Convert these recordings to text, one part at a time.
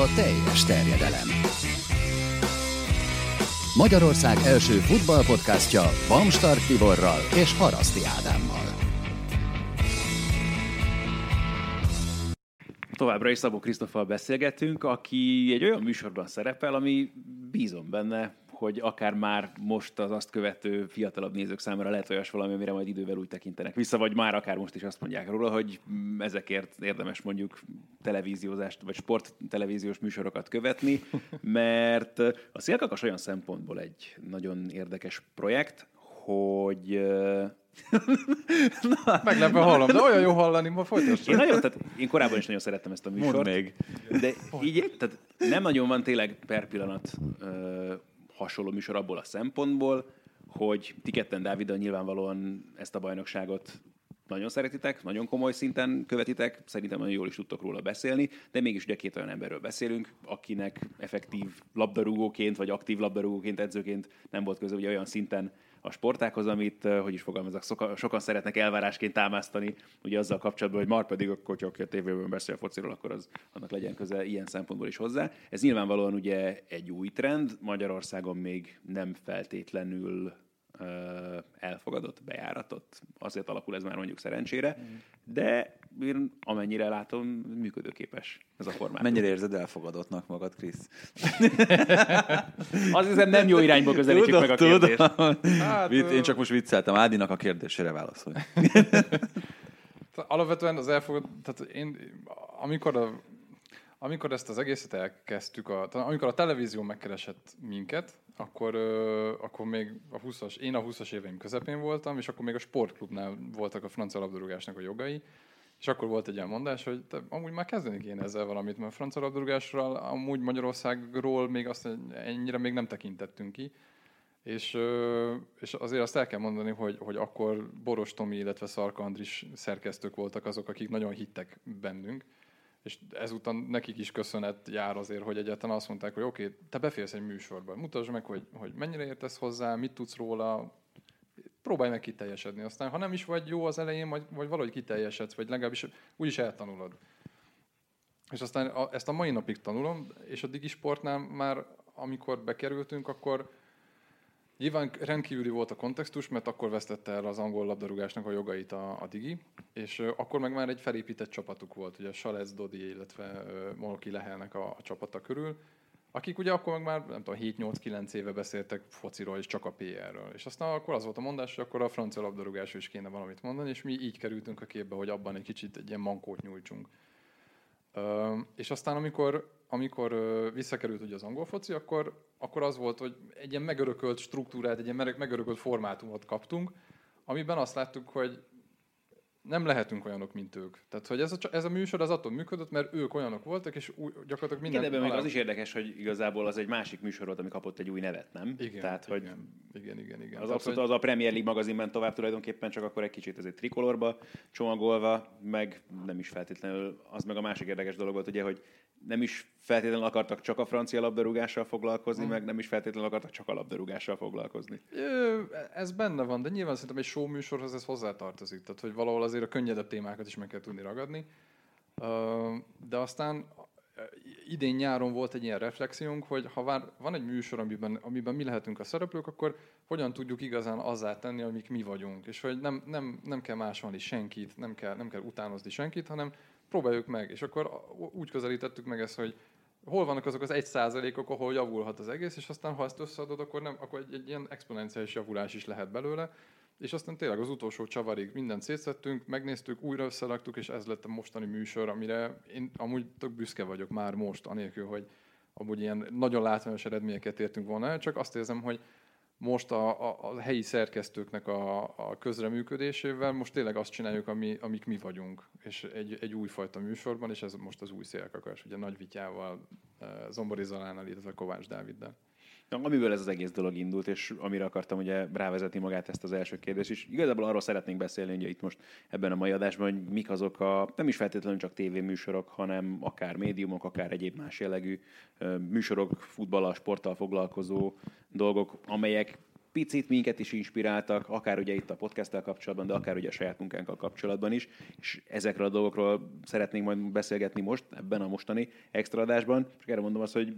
a teljes terjedelem. Magyarország első futballpodcastja Bamstart Tiborral és Haraszti Ádámmal. Továbbra is Szabó Krisztoffal beszélgetünk, aki egy olyan műsorban szerepel, ami bízom benne, hogy akár már most az azt követő fiatalabb nézők számára lehet olyas valami, amire majd idővel úgy tekintenek vissza, vagy már akár most is azt mondják róla, hogy ezekért érdemes mondjuk televíziózást, vagy sporttelevíziós műsorokat követni, mert a Szélkakas olyan szempontból egy nagyon érdekes projekt, hogy Na, Meglepő hallom, de olyan jó hallani, ma folytassuk. Én, nagyon, tehát én korábban is nagyon szerettem ezt a műsort. Mondd még. De így, tehát nem nagyon van tényleg per pillanat hasonló műsor abból a szempontból, hogy ti ketten Dáviddal nyilvánvalóan ezt a bajnokságot nagyon szeretitek, nagyon komoly szinten követitek, szerintem nagyon jól is tudtok róla beszélni, de mégis ugye két olyan emberről beszélünk, akinek effektív labdarúgóként, vagy aktív labdarúgóként, edzőként nem volt köze ugye olyan szinten a sportákhoz, amit, hogy is fogalmazok, sokan, szeretnek elvárásként támasztani, ugye azzal kapcsolatban, hogy már pedig akkor, hogyha a tévében beszél fociról, akkor az, annak legyen köze ilyen szempontból is hozzá. Ez nyilvánvalóan ugye egy új trend, Magyarországon még nem feltétlenül elfogadott, bejáratott, azért alakul ez már mondjuk szerencsére, mm. de én amennyire látom, működőképes ez a formátum. Mennyire érzed elfogadottnak magad, Krisz? Az hiszem nem jó irányba közelítjük tudom, meg a kérdést. Tudom. Hát, én csak most vicceltem, Ádinak a kérdésére válaszolj. Alapvetően az elfogad, tehát én, amikor a amikor ezt az egészet elkezdtük, a, amikor a televízió megkeresett minket, akkor, akkor még a 20-as, én a 20-as éveim közepén voltam, és akkor még a sportklubnál voltak a francia labdarúgásnak a jogai, és akkor volt egy olyan mondás, hogy te, amúgy már kezdeni kéne ezzel valamit, mert a francia labdarúgásról amúgy Magyarországról még azt ennyire még nem tekintettünk ki. És, és azért azt el kell mondani, hogy, hogy akkor Boros Tomi, illetve Szarka Andris szerkesztők voltak azok, akik nagyon hittek bennünk és ezután nekik is köszönet jár azért, hogy egyáltalán azt mondták, hogy oké, okay, te beférsz egy műsorba, mutasd meg, hogy, hogy mennyire értesz hozzá, mit tudsz róla, próbálj meg kiteljesedni. Aztán, ha nem is vagy jó az elején, vagy, vagy valahogy kiteljesedsz, vagy legalábbis úgyis eltanulod. És aztán a, ezt a mai napig tanulom, és a Digisportnál már, amikor bekerültünk, akkor Nyilván rendkívüli volt a kontextus, mert akkor vesztette el az angol labdarúgásnak a jogait a, a Digi, és akkor meg már egy felépített csapatuk volt, ugye Salez, Dodi, illetve Molki Lehelnek a, a csapata körül, akik ugye akkor meg már nem tudom, 7-8-9 éve beszéltek fociról és csak a PR-ről. És aztán akkor az volt a mondás, hogy akkor a francia labdarúgásról is kéne valamit mondani, és mi így kerültünk a képbe, hogy abban egy kicsit egy ilyen mankót nyújtsunk. És aztán amikor amikor visszakerült ugye az angol foci, akkor, akkor az volt, hogy egy ilyen megörökölt struktúrát, egy ilyen megörökölt formátumot kaptunk, amiben azt láttuk, hogy nem lehetünk olyanok, mint ők. Tehát, hogy ez a, ez a műsor az attól működött, mert ők olyanok voltak, és új, gyakorlatilag minden... Igen, de még az is érdekes, hogy igazából az egy másik műsor volt, ami kapott egy új nevet, nem? Igen, Tehát, hogy igen, igen, igen. igen. Az, Tehát, abszolút, hogy... az a Premier League magazinben tovább tulajdonképpen, csak akkor egy kicsit ez egy trikolorba csomagolva, meg nem is feltétlenül, az meg a másik érdekes dolog volt, ugye, hogy nem is feltétlenül akartak csak a francia labdarúgással foglalkozni, hmm. meg nem is feltétlenül akartak csak a labdarúgással foglalkozni. Ö, ez benne van, de nyilván szerintem egy show műsorhoz ez hozzátartozik, tehát hogy valahol azért a könnyedebb témákat is meg kell tudni ragadni. De aztán idén nyáron volt egy ilyen reflexiónk, hogy ha van egy műsor, amiben, amiben mi lehetünk a szereplők, akkor hogyan tudjuk igazán azzá tenni, amik mi vagyunk. És hogy nem, nem, nem kell másolni senkit, nem kell, nem kell utánozni senkit, hanem próbáljuk meg. És akkor úgy közelítettük meg ezt, hogy hol vannak azok az egy százalékok, ahol javulhat az egész, és aztán ha ezt összeadod, akkor, nem, akkor egy, egy ilyen exponenciális javulás is lehet belőle. És aztán tényleg az utolsó csavarig mindent szétszettünk, megnéztük, újra összelaktuk, és ez lett a mostani műsor, amire én amúgy tök büszke vagyok már most, anélkül, hogy amúgy ilyen nagyon látványos eredményeket értünk volna el, csak azt érzem, hogy most a, a, a helyi szerkesztőknek a, a közreműködésével most tényleg azt csináljuk, ami, amik mi vagyunk, és egy, egy újfajta műsorban, és ez most az új szélkakas, ugye Nagy Vityával, eh, Zombori Zalánnal, illetve Kovács Dáviddal. Amiből ez az egész dolog indult, és amire akartam ugye rávezetni magát ezt az első kérdést, és igazából arról szeretnénk beszélni, hogy itt most ebben a mai adásban, hogy mik azok a, nem is feltétlenül csak tévéműsorok, hanem akár médiumok, akár egyéb más jellegű műsorok, futballal, sporttal foglalkozó dolgok, amelyek picit minket is inspiráltak, akár ugye itt a podcasttel kapcsolatban, de akár ugye a saját munkánkkal kapcsolatban is, és ezekről a dolgokról szeretnénk majd beszélgetni most, ebben a mostani extra adásban, és erre mondom azt, hogy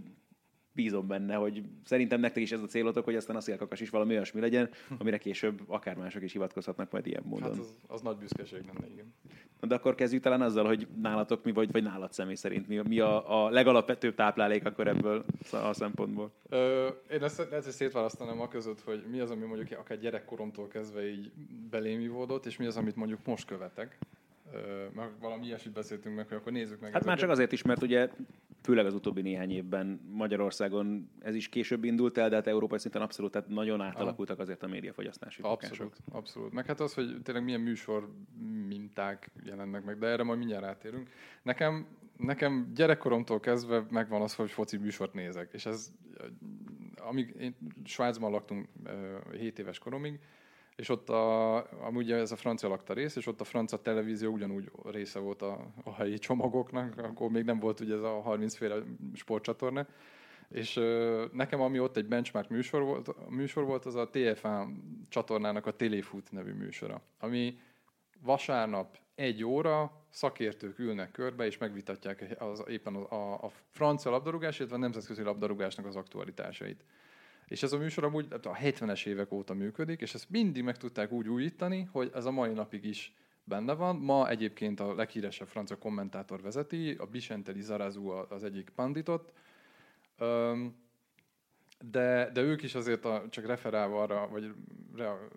bízom benne, hogy szerintem nektek is ez a célotok, hogy aztán a szélkakas is valami olyasmi legyen, amire később akár mások is hivatkozhatnak majd ilyen módon. Hát az, az nagy büszkeség lenne, igen. De akkor kezdjük talán azzal, hogy nálatok mi vagy, vagy nálad személy szerint mi, mi a, a legalapvetőbb táplálék akkor ebből a szempontból? Ö, én ezt, ezt szétválasztanám a között, hogy mi az, ami mondjuk akár gyerekkoromtól kezdve így belém ivódott, és mi az, amit mondjuk most követek meg valami ilyesmit beszéltünk meg, hogy akkor nézzük meg. Hát ezeket. már csak azért is, mert ugye főleg az utóbbi néhány évben Magyarországon ez is később indult el, de hát európai szinten abszolút, tehát nagyon átalakultak azért a médiafogyasztási Abszolút, lakások. abszolút. Meg hát az, hogy tényleg milyen műsor minták jelennek meg, de erre majd mindjárt rátérünk. Nekem, nekem gyerekkoromtól kezdve megvan az, hogy foci műsort nézek, és ez, amíg én Svájcban laktunk 7 éves koromig, és ott a, amúgy ez a francia lakta rész, és ott a francia televízió ugyanúgy része volt a, a helyi csomagoknak, akkor még nem volt ugye ez a 30 féle sportcsatorna, és ö, nekem ami ott egy benchmark műsor volt, műsor volt, az a TFA csatornának a Téléfut nevű műsora, ami vasárnap egy óra szakértők ülnek körbe, és megvitatják az, éppen a, a, a francia labdarúgás, illetve a nemzetközi labdarúgásnak az aktualitásait. És ez a műsor amúgy a 70-es évek óta működik, és ezt mindig meg tudták úgy újítani, hogy ez a mai napig is benne van. Ma egyébként a leghíresebb francia kommentátor vezeti, a Bicenteli Zarazú az egyik panditot, de, de ők is azért a, csak referálva arra, vagy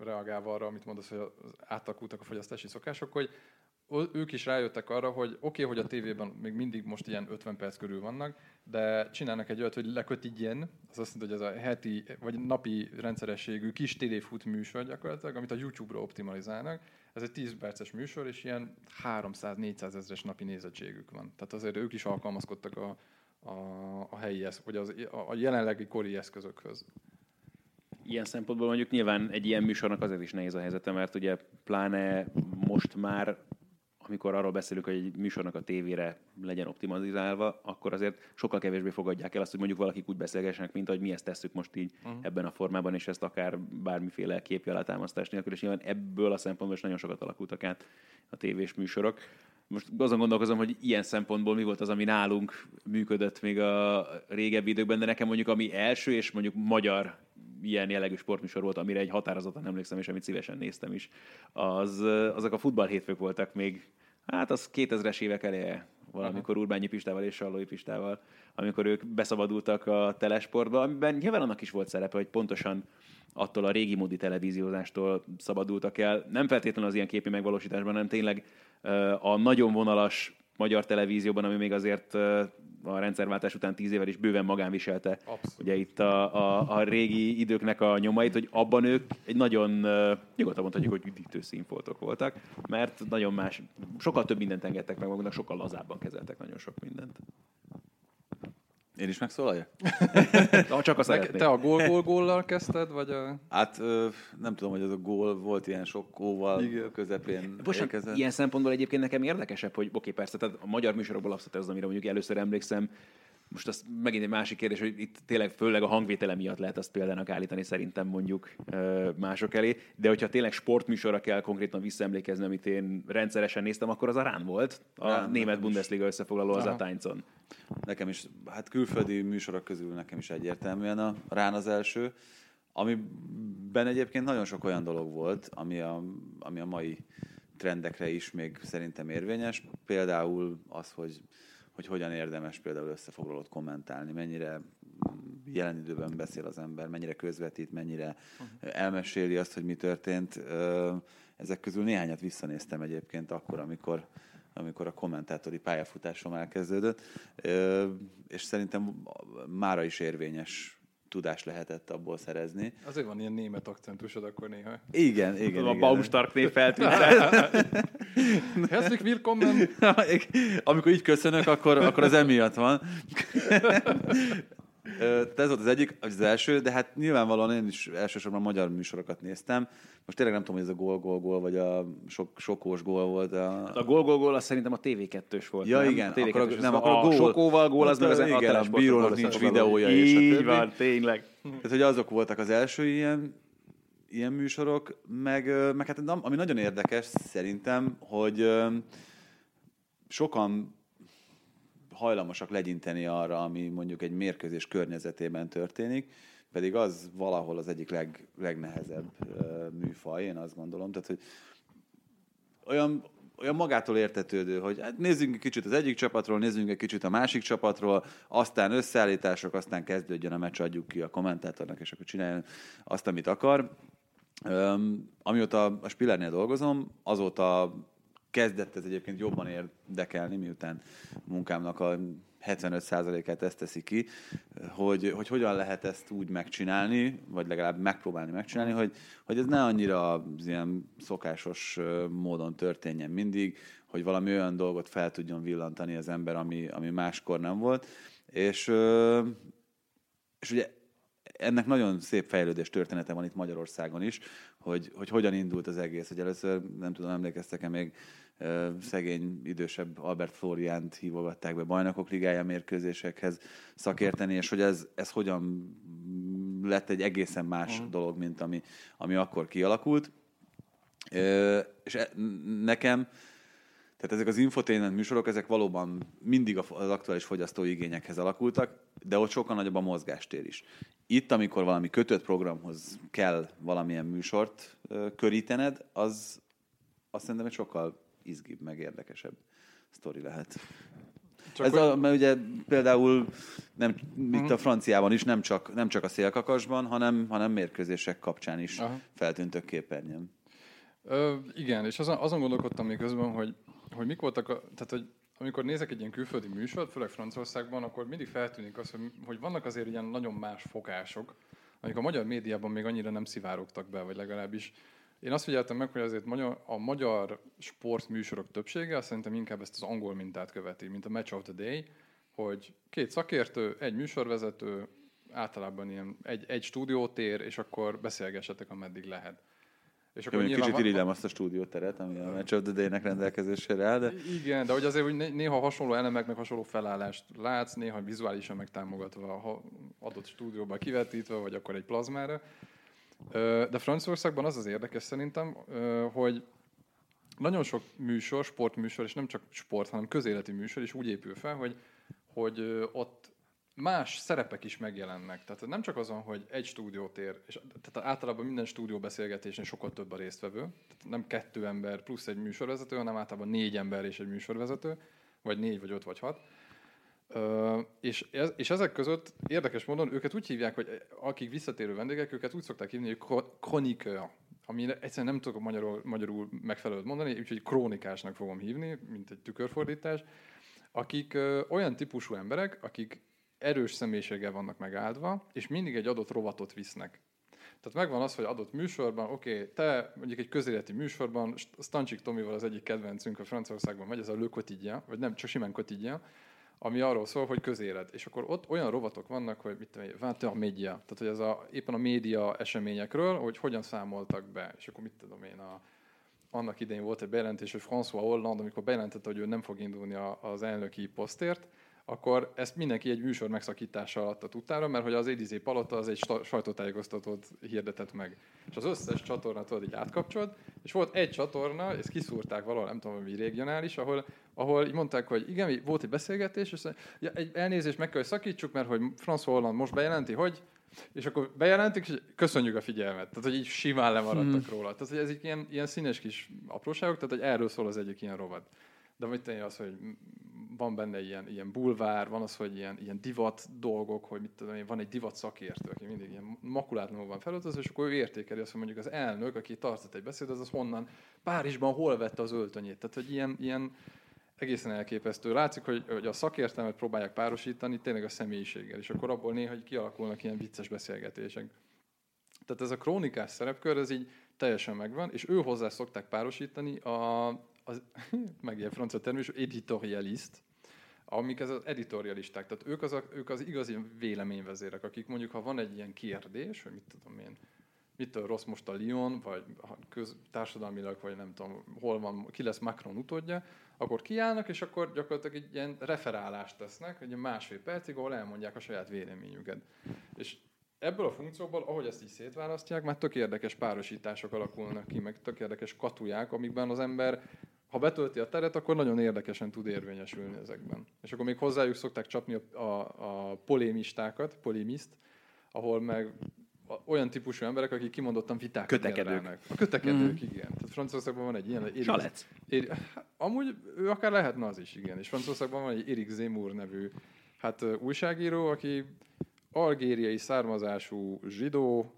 reagálva arra, amit mondasz, hogy átalakultak a fogyasztási szokások, hogy ők is rájöttek arra, hogy oké, okay, hogy a tévében még mindig most ilyen 50 perc körül vannak, de csinálnak egy olyat, hogy lekötigyen, az azt mondja, hogy ez a heti vagy napi rendszerességű kis tévéfut műsor gyakorlatilag, amit a YouTube-ra optimalizálnak. Ez egy 10 perces műsor, és ilyen 300-400 ezres napi nézettségük van. Tehát azért ők is alkalmazkodtak a, a, a helyi, vagy az, a jelenlegi kori eszközökhöz ilyen szempontból mondjuk nyilván egy ilyen műsornak azért is nehéz a helyzete, mert ugye pláne most már amikor arról beszélünk, hogy egy műsornak a tévére legyen optimalizálva, akkor azért sokkal kevésbé fogadják el azt, hogy mondjuk valakik úgy beszélgessenek, mint ahogy mi ezt tesszük most így uh-huh. ebben a formában, és ezt akár bármiféle képi alátámasztás nélkül, és nyilván ebből a szempontból is nagyon sokat alakultak át a tévés műsorok. Most azon gondolkozom, hogy ilyen szempontból mi volt az, ami nálunk működött még a régebbi időkben, de nekem mondjuk ami első és mondjuk magyar ilyen jellegű sportműsor volt, amire egy határozottan emlékszem, és amit szívesen néztem is, az, azok a futball hétfők voltak még, hát az 2000-es évek eleje, valamikor Urbányi Pistával és Sallói Pistával, amikor ők beszabadultak a telesportba, amiben nyilván annak is volt szerepe, hogy pontosan attól a régi módi televíziózástól szabadultak el. Nem feltétlenül az ilyen képi megvalósításban, hanem tényleg a nagyon vonalas magyar televízióban, ami még azért a rendszerváltás után tíz évvel is bőven magán viselte Abszolút. ugye itt a, a, a, régi időknek a nyomait, hogy abban ők egy nagyon, nyugodtan mondhatjuk, hogy üdítő színfoltok voltak, mert nagyon más, sokkal több mindent engedtek meg maguknak, sokkal lazábban kezeltek nagyon sok mindent. Én is megszólaljak? Na, csak azt Te a gól-gól-góllal kezdted, vagy a... Hát nem tudom, hogy az a gól volt ilyen sok góval Igen. közepén Bocsánat, ilyen szempontból egyébként nekem érdekesebb, hogy oké, persze, tehát a magyar műsorokból abszolút az, amire mondjuk először emlékszem, most az megint egy másik kérdés, hogy itt tényleg főleg a hangvétele miatt lehet azt példának állítani szerintem mondjuk mások elé, de hogyha tényleg sportműsorra kell konkrétan visszaemlékezni, amit én rendszeresen néztem, akkor az a Rán volt, a Rán, német Bundesliga összefoglaló az a Táncon. Nekem is, hát külföldi műsorok közül nekem is egyértelműen a Rán az első, amiben egyébként nagyon sok olyan dolog volt, ami a, ami a mai trendekre is még szerintem érvényes. Például az, hogy hogy hogyan érdemes például összefoglalót kommentálni, mennyire jelen időben beszél az ember, mennyire közvetít, mennyire elmeséli azt, hogy mi történt. Ezek közül néhányat visszanéztem egyébként akkor, amikor amikor a kommentátori pályafutásom elkezdődött, és szerintem mára is érvényes tudást lehetett abból szerezni. Azért van ilyen német akcentusod akkor néha. Igen, igen. A igen. Baumstark név feltűnt. Herzlich willkommen. Amikor így köszönök, akkor, akkor az emiatt van. Ez volt az egyik, az első, de hát nyilvánvalóan én is elsősorban magyar műsorokat néztem. Most tényleg nem tudom, hogy ez a gól, gól, gól, vagy a sok, sokós gól volt. A, hát a gól, gól, gól, az szerintem a TV2-ös volt. Ja, nem? igen. A TV2-ös akkor, nem, akkor a, a gól. sokóval gól, az meg az igen, a bírónak nincs videója, és Így van, tényleg. Tehát, hogy azok voltak az első ilyen ilyen műsorok, meg, meg hát ami nagyon érdekes szerintem, hogy sokan hajlamosak legyinteni arra, ami mondjuk egy mérkőzés környezetében történik, pedig az valahol az egyik leg, legnehezebb műfaj, én azt gondolom. Tehát, hogy olyan, olyan magától értetődő, hogy hát nézzünk egy kicsit az egyik csapatról, nézzünk egy kicsit a másik csapatról, aztán összeállítások, aztán kezdődjön a meccs, adjuk ki a kommentátornak, és akkor csináljon azt, amit akar. Um, amióta a Spillernél dolgozom, azóta kezdett ez egyébként jobban érdekelni, miután munkámnak a 75%-át ezt teszi ki, hogy, hogy hogyan lehet ezt úgy megcsinálni, vagy legalább megpróbálni megcsinálni, hogy, hogy ez ne annyira az ilyen szokásos módon történjen mindig, hogy valami olyan dolgot fel tudjon villantani az ember, ami, ami máskor nem volt. És, és ugye ennek nagyon szép fejlődés története van itt Magyarországon is, hogy, hogy hogyan indult az egész. Hogy először, nem tudom, emlékeztek-e még, szegény, idősebb Albert Floriánt hívogatták be bajnokok ligája mérkőzésekhez szakérteni, és hogy ez, ez hogyan lett egy egészen más uh-huh. dolog, mint ami, ami akkor kialakult. És e, nekem, tehát ezek az infotainment műsorok, ezek valóban mindig az aktuális fogyasztói igényekhez alakultak, de ott sokkal nagyobb a mozgástér is. Itt, amikor valami kötött programhoz kell valamilyen műsort körítened, az azt szerintem egy sokkal izgibb, meg érdekesebb sztori lehet. Csak Ez hogy... a, mert ugye például nem, itt a mhm. franciában is nem csak, nem csak a szélkakasban, hanem, hanem mérkőzések kapcsán is Aha. feltűntök képernyőn. Ö, igen, és azon, azon gondolkodtam még közben, hogy, hogy mik voltak, a, tehát hogy amikor nézek egy ilyen külföldi műsort, főleg Franciaországban, akkor mindig feltűnik az, hogy, hogy vannak azért ilyen nagyon más fogások, amik a magyar médiában még annyira nem szivárogtak be, vagy legalábbis én azt figyeltem meg, hogy azért magyar, a magyar sportműsorok többsége azt szerintem inkább ezt az angol mintát követi, mint a Match of the Day, hogy két szakértő, egy műsorvezető, általában ilyen egy, egy stúdiótér, és akkor beszélgessetek, ameddig lehet. És akkor nyilván kicsit irigylem azt a stúdióteret, ami a Match of the Day-nek rendelkezésére áll, de... Igen, de hogy azért hogy néha hasonló elemeknek hasonló felállást látsz, néha vizuálisan megtámogatva, ha adott stúdióba kivetítve, vagy akkor egy plazmára. De Franciaországban az az érdekes szerintem, hogy nagyon sok műsor, sportműsor, és nem csak sport, hanem közéleti műsor is úgy épül fel, hogy, hogy ott más szerepek is megjelennek. Tehát nem csak azon, hogy egy stúdiótér, és tehát általában minden stúdió beszélgetésen sokkal több a résztvevő, tehát nem kettő ember plusz egy műsorvezető, hanem általában négy ember és egy műsorvezető, vagy négy, vagy öt, vagy hat. És, és ezek között érdekes módon őket úgy hívják, hogy akik visszatérő vendégek, őket úgy szokták hívni, hogy kronikör, ami egyszerűen nem tudok magyarul, magyarul megfelelőt mondani, úgyhogy krónikásnak fogom hívni, mint egy tükörfordítás, akik uh, olyan típusú emberek, akik erős személyiséggel vannak megáldva, és mindig egy adott rovatot visznek. Tehát megvan az, hogy adott műsorban, oké, okay, te mondjuk egy közéleti műsorban, Stancsik Tomival az egyik kedvencünk a Franciaországban megy, ez a Le Quotidien, vagy nem, csak simán Quotidien, ami arról szól, hogy közélet. És akkor ott olyan rovatok vannak, hogy mit tudom, 20 média, tehát hogy ez a, éppen a média eseményekről, hogy hogyan számoltak be. És akkor mit tudom én, a, annak idején volt egy bejelentés, hogy François Hollande, amikor bejelentette, hogy ő nem fog indulni a, az elnöki posztért, akkor ezt mindenki egy műsor megszakítása alatt a tudtára, mert hogy az Élizé Palota az egy sajtótájékoztatót hirdetett meg. És az összes csatorna tudod így átkapcsolt, és volt egy csatorna, ezt kiszúrták valahol, nem tudom, hogy regionális, ahol, ahol így mondták, hogy igen, volt egy beszélgetés, és ja, egy elnézést meg kell, hogy szakítsuk, mert hogy François Hollande most bejelenti, hogy és akkor bejelentik, és köszönjük a figyelmet. Tehát, hogy így simán lemaradtak hmm. róla. Tehát, hogy ez egy ilyen, ilyen színes kis apróságok, tehát, hogy erről szól az egyik ilyen rovat. De mit tenni az, hogy van benne ilyen, ilyen bulvár, van az, hogy ilyen, ilyen divat dolgok, hogy mit tudom én, van egy divat szakértő, aki mindig ilyen makulátlanul van felöltözve, és akkor ő értékeli azt, hogy mondjuk az elnök, aki tartott egy beszédet, az honnan, Párizsban hol vette az öltönyét. Tehát, hogy ilyen, ilyen egészen elképesztő. Látszik, hogy, hogy a szakértelmet próbálják párosítani tényleg a személyiséggel, és akkor abból néha hogy kialakulnak ilyen vicces beszélgetések. Tehát ez a krónikás szerepkör, ez így teljesen megvan, és ő hozzá szokták párosítani a, az, meg ilyen francia termés, editorialist, amik ez az editorialisták, tehát ők az, a, ők az igazi véleményvezérek, akik mondjuk, ha van egy ilyen kérdés, hogy mit tudom én, mitől rossz most a Lyon, vagy köz, társadalmilag, vagy nem tudom, hol van, ki lesz Macron utódja, akkor kiállnak, és akkor gyakorlatilag egy ilyen referálást tesznek, egy másfél percig, ahol elmondják a saját véleményüket. És ebből a funkcióból, ahogy ezt így szétválasztják, már tök érdekes párosítások alakulnak ki, meg tök érdekes katuják, amikben az ember, ha betölti a teret, akkor nagyon érdekesen tud érvényesülni ezekben. És akkor még hozzájuk szokták csapni a, a, a polémistákat, polémiszt, ahol meg olyan típusú emberek, akik kimondottan viták Kötekedők. A kötekedők, mm. igen. Tehát Franciaországban van egy ilyen... Eric- Salec. Amúgy ő akár lehetne az is, igen. És Franciaországban van egy Erik Zemmour nevű hát, újságíró, aki algériai származású zsidó,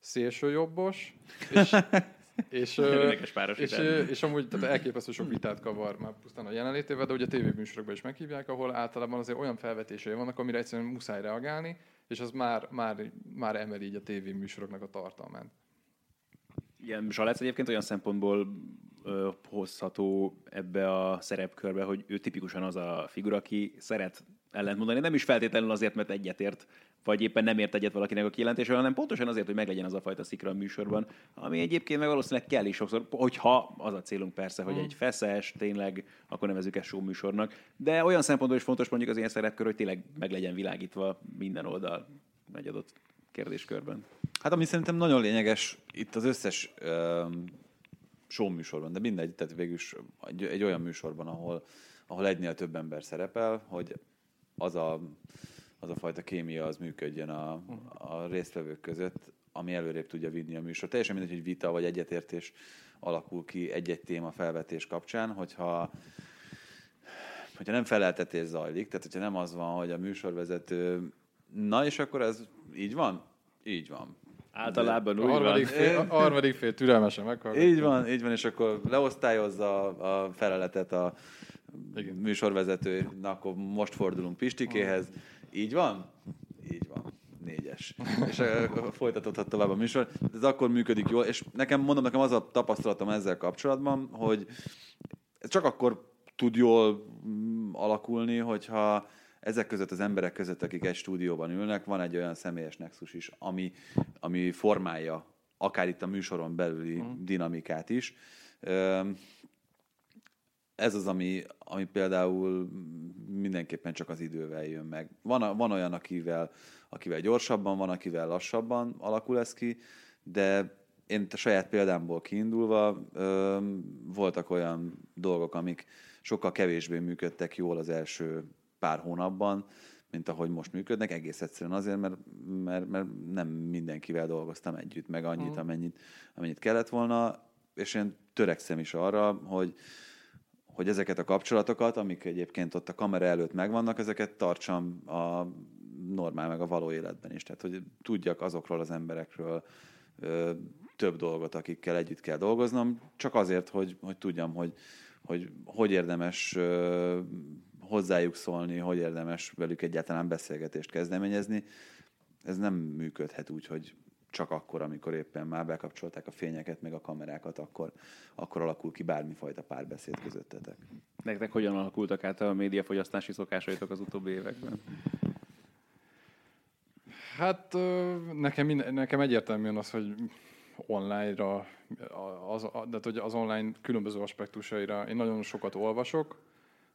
szélsőjobbos, és, és, Érdekes és, ö, és amúgy tehát elképesztő sok vitát kavar már pusztán a jelenlétével, de ugye tévéműsorokban is meghívják, ahol általában azért olyan felvetései vannak, amire egyszerűen muszáj reagálni, és az már, már, már emeli így a tévéműsoroknak a tartalmát. Igen, Zsalec egyébként olyan szempontból ö, hozható ebbe a szerepkörbe, hogy ő tipikusan az a figura, aki szeret ellentmondani, nem is feltétlenül azért, mert egyetért, vagy éppen nem ért egyet valakinek a kijelentésével, hanem pontosan azért, hogy meglegyen az a fajta szikra a műsorban, ami egyébként meg valószínűleg kell is sokszor, hogyha az a célunk persze, hogy egy feszes, tényleg, akkor nevezük ezt show műsornak, de olyan szempontból is fontos mondjuk az ilyen szerepkör, hogy tényleg meg legyen világítva minden oldal egy adott kérdéskörben. Hát ami szerintem nagyon lényeges itt az összes um, show műsorban, de mindegy, tehát végül is egy, egy olyan műsorban, ahol, ahol egynél több ember szerepel, hogy az a, az a fajta kémia az működjön a, a résztvevők között, ami előrébb tudja vinni a műsor. Teljesen mindegy, hogy vita vagy egyetértés alakul ki egy-egy téma felvetés kapcsán, hogyha hogyha nem feleltetés zajlik, tehát hogyha nem az van, hogy a műsorvezető, na és akkor ez így van? Így van. Általában A úgy harmadik, van. fél, a harmadik fél türelmesen meghallgatja. Így van, így van, és akkor leosztályozza a feleletet a Igen. műsorvezető, na akkor most fordulunk Pistikéhez. Így van? Így van. Négyes. és folytatódhat tovább a műsor. Ez akkor működik jól, és nekem, mondom, nekem az a tapasztalatom ezzel kapcsolatban, hogy ez csak akkor tud jól mm, alakulni, hogyha ezek között az emberek között, akik egy stúdióban ülnek, van egy olyan személyes nexus is, ami, ami formálja akár itt a műsoron belüli dinamikát is. Ez az, ami, ami például mindenképpen csak az idővel jön meg. Van, van olyan, akivel, akivel gyorsabban, van, akivel lassabban alakul ez ki, de én a saját példámból kiindulva öm, voltak olyan dolgok, amik sokkal kevésbé működtek jól az első pár hónapban, mint ahogy most működnek, egész egyszerűen azért, mert, mert, mert nem mindenkivel dolgoztam együtt, meg annyit, amennyit, amennyit kellett volna, és én törekszem is arra, hogy, hogy ezeket a kapcsolatokat, amik egyébként ott a kamera előtt megvannak, ezeket tartsam a normál, meg a való életben is. Tehát, hogy tudjak azokról az emberekről ö, több dolgot, akikkel együtt kell dolgoznom, csak azért, hogy, hogy tudjam, hogy, hogy hogy érdemes ö, hozzájuk szólni, hogy érdemes velük egyáltalán beszélgetést kezdeményezni. Ez nem működhet úgy, hogy csak akkor, amikor éppen már bekapcsolták a fényeket, meg a kamerákat, akkor, akkor alakul ki bármifajta párbeszéd közöttetek. Nektek hogyan alakultak át a médiafogyasztási szokásaitok az utóbbi években? Hát nekem, nekem egyértelműen az, hogy online-ra, az, az, de hogy az online különböző aspektusaira én nagyon sokat olvasok.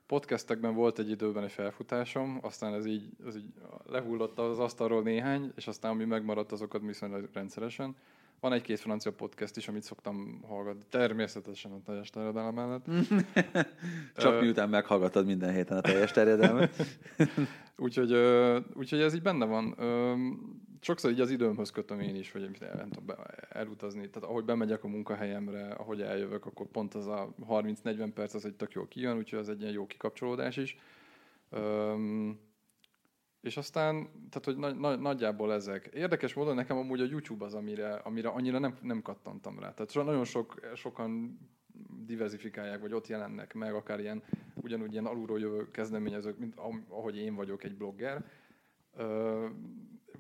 Podcastekben volt egy időben egy felfutásom, aztán ez így, ez így lehullott az asztalról néhány, és aztán ami megmaradt, azokat viszonylag rendszeresen. Van egy-két francia podcast is, amit szoktam hallgatni, természetesen a teljes terjedelem mellett. Csak Ö, miután meghallgatod minden héten a teljes terjedelmet. Úgyhogy, ö, úgyhogy ez így benne van. Ö, Sokszor így az időmhöz kötöm én is, hogy nem tudom, elutazni. Tehát ahogy bemegyek a munkahelyemre, ahogy eljövök, akkor pont az a 30-40 perc az egy tök jól kijön, úgyhogy az egy ilyen jó kikapcsolódás is. Öm, és aztán, tehát hogy nagy, nagy, nagyjából ezek. Érdekes módon nekem amúgy a YouTube az, amire, amire annyira nem, nem kattantam rá. Tehát nagyon sok, sokan diversifikálják, vagy ott jelennek meg, akár ilyen, ugyanúgy ilyen alulról jövő kezdeményezők, mint ahogy én vagyok egy blogger. Ö,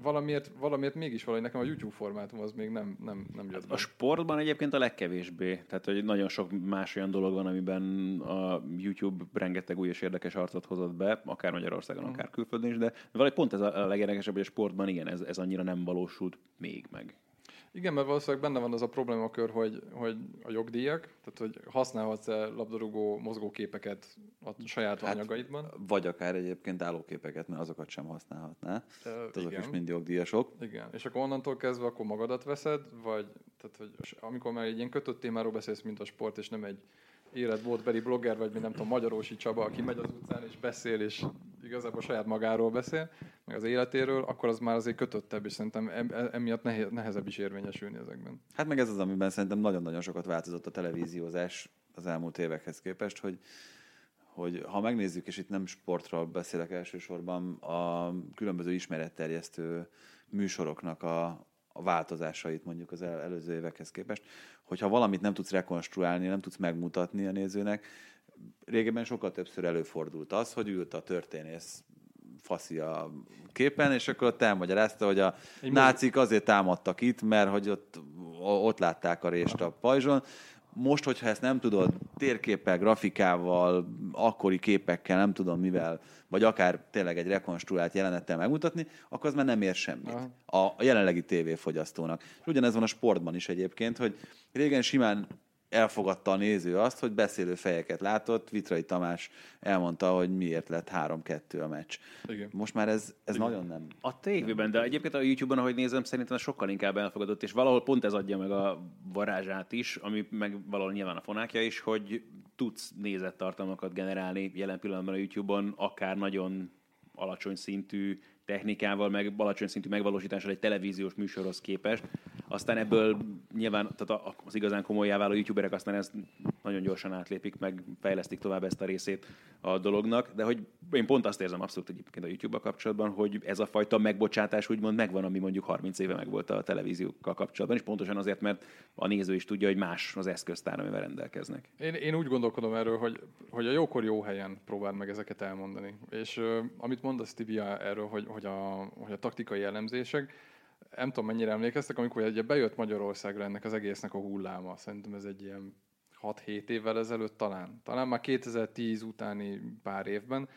valamiért, valamiért mégis valahogy nekem a YouTube formátum az még nem, nem, nem jött A be. sportban egyébként a legkevésbé. Tehát, hogy nagyon sok más olyan dolog van, amiben a YouTube rengeteg új és érdekes arcot hozott be, akár Magyarországon, akár külföldön is, de valahogy pont ez a a legérdekesebb, hogy a sportban igen, ez, ez annyira nem valósult még meg. Igen, mert valószínűleg benne van az a problémakör, hogy, hogy a jogdíjak, tehát hogy használhatsz-e labdarúgó mozgóképeket a saját hát, anyagaidban. Vagy akár egyébként állóképeket, mert azokat sem használhatná. Uh, azok igen. is mind jogdíjasok. Igen, és akkor onnantól kezdve akkor magadat veszed, vagy tehát, hogy amikor már egy ilyen kötött témáról beszélsz, mint a sport, és nem egy életmódbeli blogger, vagy mi nem tudom, Magyarósi Csaba, aki megy az utcán és beszél, és igazából saját magáról beszél, meg az életéről, akkor az már azért kötöttebb, és szerintem em- emiatt nehezebb is érvényesülni ezekben. Hát meg ez az, amiben szerintem nagyon-nagyon sokat változott a televíziózás az elmúlt évekhez képest, hogy hogy ha megnézzük, és itt nem sportról beszélek elsősorban, a különböző ismeretterjesztő műsoroknak a, a változásait mondjuk az el, előző évekhez képest, hogyha valamit nem tudsz rekonstruálni, nem tudsz megmutatni a nézőnek, régebben sokkal többször előfordult az, hogy ült a történész faszi a képen, és akkor ott elmagyarázta, hogy a Egy nácik azért támadtak itt, mert hogy ott, ott látták a rést a pajzson, most, hogyha ezt nem tudod térképpel, grafikával, akkori képekkel, nem tudom mivel, vagy akár tényleg egy rekonstruált jelenettel megmutatni, akkor az már nem ér semmit a, a jelenlegi tévéfogyasztónak. És ugyanez van a sportban is egyébként, hogy régen simán elfogadta a néző azt, hogy beszélő fejeket látott, Vitrai Tamás elmondta, hogy miért lett 3-2 a meccs. Igen. Most már ez, ez Igen. nagyon nem... A tévében, de egyébként a YouTube-on, ahogy nézem, szerintem sokkal inkább elfogadott, és valahol pont ez adja meg a varázsát is, ami meg valahol nyilván a fonákja is, hogy tudsz nézettartalmakat generálni jelen pillanatban a YouTube-on, akár nagyon alacsony szintű technikával, meg alacsony szintű megvalósítással egy televíziós műsorhoz képest. Aztán ebből nyilván tehát az igazán komolyá váló youtuberek aztán ezt nagyon gyorsan átlépik, meg fejlesztik tovább ezt a részét a dolognak, de hogy én pont azt érzem abszolút egyébként a YouTube-a kapcsolatban, hogy ez a fajta megbocsátás úgymond megvan, ami mondjuk 30 éve megvolt a televíziókkal kapcsolatban, és pontosan azért, mert a néző is tudja, hogy más az eszköztár, amivel rendelkeznek. Én, én úgy gondolkodom erről, hogy, hogy a jókor jó helyen próbál meg ezeket elmondani. És uh, amit mondasz, Tibia, erről, hogy, hogy, a, hogy a taktikai jellemzések, nem tudom mennyire emlékeztek, amikor ugye bejött Magyarországra ennek az egésznek a hulláma. Szerintem ez egy ilyen 6-7 évvel ezelőtt talán. Talán már 2010 utáni pár évben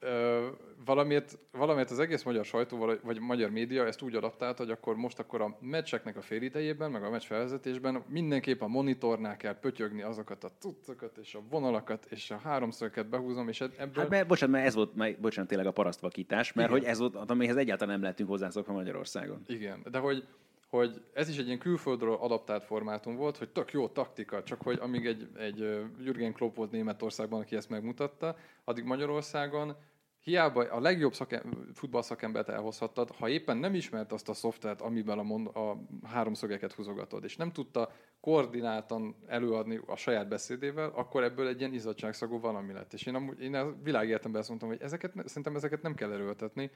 ö, valamiért, valamiért az egész magyar sajtó, vagy magyar média ezt úgy adaptált, hogy akkor most akkor a meccseknek a félidejében, meg a meccs felvezetésben mindenképp a monitornál kell pötyögni azokat a cuccokat, és a vonalakat, és a háromszöget behúzom, és ebből... Hát mert, bocsánat, mert ez volt, mert, bocsánat, tényleg a parasztvakítás, mert Igen. hogy ez volt, amihez egyáltalán nem lehetünk hozzászokva Magyarországon. Igen, de hogy hogy ez is egy ilyen külföldről adaptált formátum volt, hogy tök jó taktika, csak hogy amíg egy, egy Jürgen Klopp volt Németországban, aki ezt megmutatta, addig Magyarországon hiába a legjobb szakem, futballszakembert elhozhattad, ha éppen nem ismert azt a szoftvert, amiben a, mond, a háromszögeket húzogatod, és nem tudta koordináltan előadni a saját beszédével, akkor ebből egy ilyen izzadságszagú valami lett. És én, amúgy, én a világéletemben azt mondtam, hogy ezeket, szerintem ezeket nem kell erőltetni,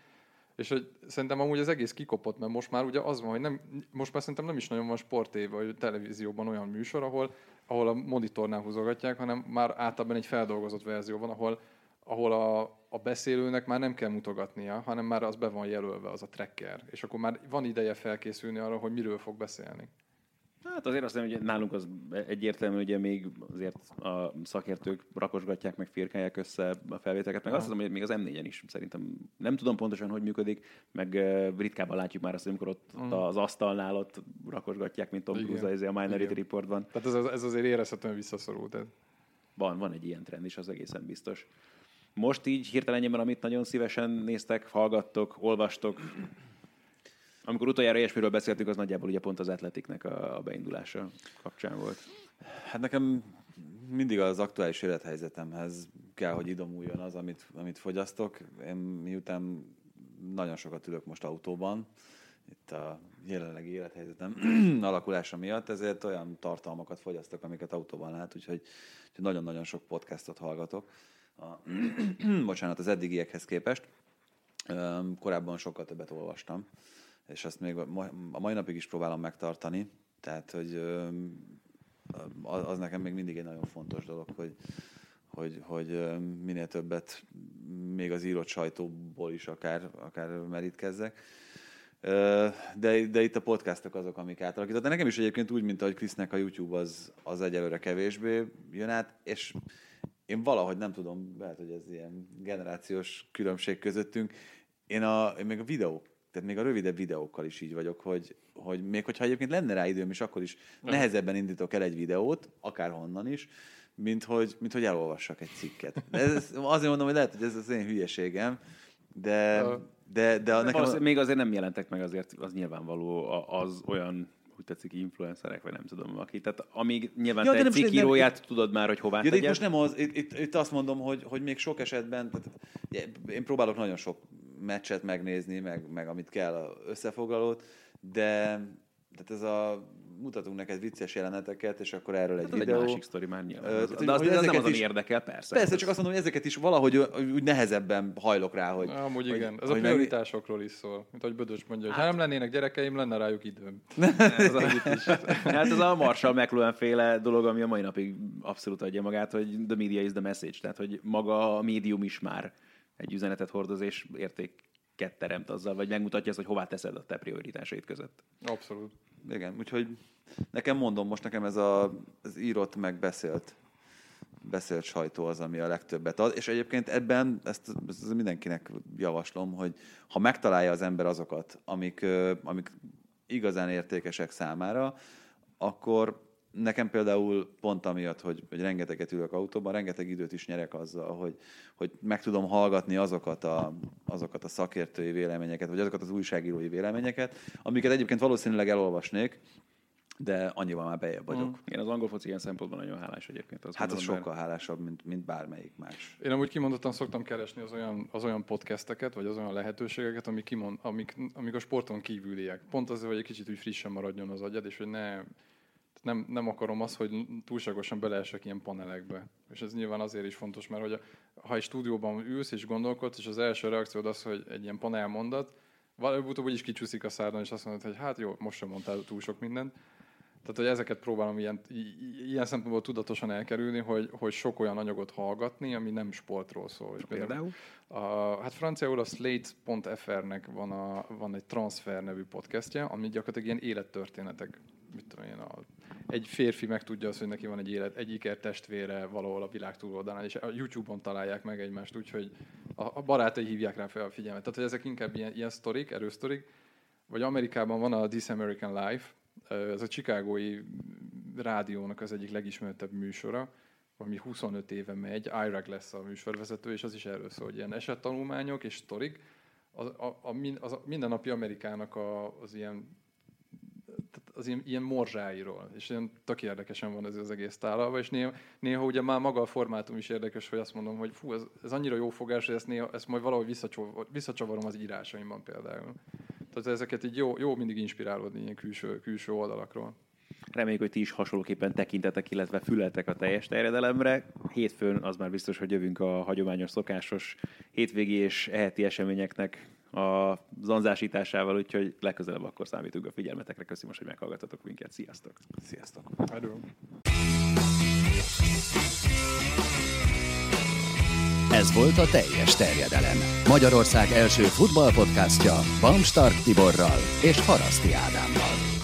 és hogy szerintem amúgy az egész kikopott, mert most már ugye az van, hogy nem, most már szerintem nem is nagyon van sportév vagy televízióban olyan műsor, ahol, ahol a monitornál húzogatják, hanem már általában egy feldolgozott verzió van, ahol, ahol a, a beszélőnek már nem kell mutogatnia, hanem már az be van jelölve, az a tracker. És akkor már van ideje felkészülni arra, hogy miről fog beszélni. Hát azért azt mondom, hogy nálunk az egyértelmű, ugye még azért a szakértők rakosgatják, meg firkálják össze a felvételeket, meg azt hiszem, hogy még az M4-en is szerintem nem tudom pontosan, hogy működik, meg ritkábban látjuk már azt, amikor ott, ott az asztalnál ott rakosgatják, mint Tom Cruise a, Minority Reportban. Tehát ez, ez azért érezhetően visszaszorult. Van, van egy ilyen trend is, az egészen biztos. Most így hirtelenjében, amit nagyon szívesen néztek, hallgattok, olvastok, amikor utoljára ilyesmiről beszéltünk, az nagyjából ugye pont az atletiknek a, beindulása kapcsán volt. Hát nekem mindig az aktuális élethelyzetemhez kell, hogy idomuljon az, amit, amit fogyasztok. Én miután nagyon sokat ülök most autóban, itt a jelenlegi élethelyzetem alakulása miatt, ezért olyan tartalmakat fogyasztok, amiket autóban lát, úgyhogy, úgyhogy nagyon-nagyon sok podcastot hallgatok. A, bocsánat, az eddigiekhez képest. Korábban sokkal többet olvastam és ezt még a mai napig is próbálom megtartani, tehát hogy az nekem még mindig egy nagyon fontos dolog, hogy, hogy, hogy minél többet még az írott sajtóból is akár, akár merítkezzek. De, de itt a podcastok azok, amik átalakítottak. Nekem is egyébként úgy, mint ahogy Krisznek a YouTube az, az egyelőre kevésbé jön át, és én valahogy nem tudom, lehet, hogy ez ilyen generációs különbség közöttünk, én, a, én még a videók tehát még a rövidebb videókkal is így vagyok, hogy hogy még hogyha egyébként lenne rá időm is, akkor is nehezebben indítok el egy videót, akárhonnan is, mint hogy, mint hogy elolvassak egy cikket. Ez, azért mondom, hogy lehet, hogy ez az én hülyeségem, de, de, de nekem... Az, még azért nem jelentek meg, azért az nyilvánvaló az olyan úgy tetszik, influencerek, vagy nem tudom, aki. Tehát amíg nyilván Ja, te egy is- cikk nem- íróját tudod már, hogy hová Ja, de itt most nem az, itt, itt, itt azt mondom, hogy, hogy még sok esetben, tehát én próbálok nagyon sok meccset megnézni, meg, meg amit kell, összefoglalót, de tehát ez a mutatunk neked vicces jeleneteket, és akkor erről egy Hát az egy videó. másik sztori már nyilván. Ö, Az- tehát, de az, az nem ezeket azon is- érdekel, persze. Persze, Ez- csak azt mondom, hogy ezeket is valahogy úgy nehezebben hajlok rá, hogy... Amúgy hogy, igen. Ez a hogy meg- prioritásokról is szól. Mint ahogy Bödös mondja, hogy ha nem lennének gyerekeim, lenne rájuk időm. ez a, hát ez a Marshall McLuhan féle dolog, ami a mai napig abszolút adja magát, hogy the media is the message, tehát hogy maga a médium is már egy üzenetet hordoz és értéket teremt azzal, vagy megmutatja azt, hogy hová teszed a te prioritásaid között. Abszolút. Igen, úgyhogy nekem mondom, most nekem ez a, az írott, meg beszélt, beszélt sajtó az, ami a legtöbbet ad, és egyébként ebben ezt, ezt mindenkinek javaslom, hogy ha megtalálja az ember azokat, amik, amik igazán értékesek számára, akkor nekem például pont amiatt, hogy, hogy rengeteget ülök autóban, rengeteg időt is nyerek azzal, hogy, hogy meg tudom hallgatni azokat a, azokat a szakértői véleményeket, vagy azokat az újságírói véleményeket, amiket egyébként valószínűleg elolvasnék, de annyival már bejebb vagyok. Én az angol foci ilyen szempontból nagyon hálás egyébként. Azt Hát az mondom, mert- sokkal hálásabb, mint, mint bármelyik más. Én amúgy kimondottan szoktam keresni az olyan, az olyan podcasteket, vagy az olyan lehetőségeket, amik, kimond, amik, amik a sporton kívüliek. Pont azért, hogy egy kicsit úgy frissen maradjon az agyad, és hogy ne, nem, nem akarom azt, hogy túlságosan beleesek ilyen panelekbe. És ez nyilván azért is fontos, mert hogy a, ha egy stúdióban ülsz és gondolkodsz, és az első reakciód az, hogy egy ilyen panel mondat, előbb-utóbb is kicsúszik a szárdon, és azt mondod, hogy hát jó, most sem mondtál túl sok mindent. Tehát, hogy ezeket próbálom ilyen, ilyen szempontból tudatosan elkerülni, hogy, hogy sok olyan anyagot hallgatni, ami nem sportról szól. És Például? A, hát franciául a Slate.fr-nek van, a, van egy Transfer nevű podcastja, ami gyakorlatilag ilyen élettörténetek. Mit tudom én, a, egy férfi megtudja azt, hogy neki van egy élet, egy iker testvére valahol a világ túloldalán, és a YouTube-on találják meg egymást, úgyhogy a, barátai hívják rá fel a figyelmet. Tehát, hogy ezek inkább ilyen, ilyen sztorik, erősztorik, vagy Amerikában van a This American Life, ez a chicagói rádiónak az egyik legismertebb műsora, ami 25 éve megy, Iraq lesz a műsorvezető, és az is erről szól, hogy ilyen esettanulmányok és sztorik, az a, a, az a mindennapi Amerikának a, az ilyen az ilyen, ilyen morzsáiról, és ilyen tök érdekesen van ez az egész tálalva, és néha, néha ugye már maga a formátum is érdekes, hogy azt mondom, hogy fú, ez, ez annyira jó fogás, hogy ezt, néha, ezt majd valahogy visszacsavar, visszacsavarom az írásaimban például. Tehát ezeket így jó, jó mindig inspirálódni ilyen külső, külső oldalakról. Reméljük, hogy ti is hasonlóképpen tekintetek, illetve füleltek a teljes terjedelemre. Hétfőn az már biztos, hogy jövünk a hagyományos, szokásos hétvégi és eheti eseményeknek a zanzásításával, úgyhogy legközelebb akkor számítunk a figyelmetekre. Köszönöm most, hogy meghallgattatok minket. Sziasztok! Sziasztok! Erről. Ez volt a teljes terjedelem. Magyarország első futballpodcastja Bamstark Tiborral és Haraszti Ádámmal.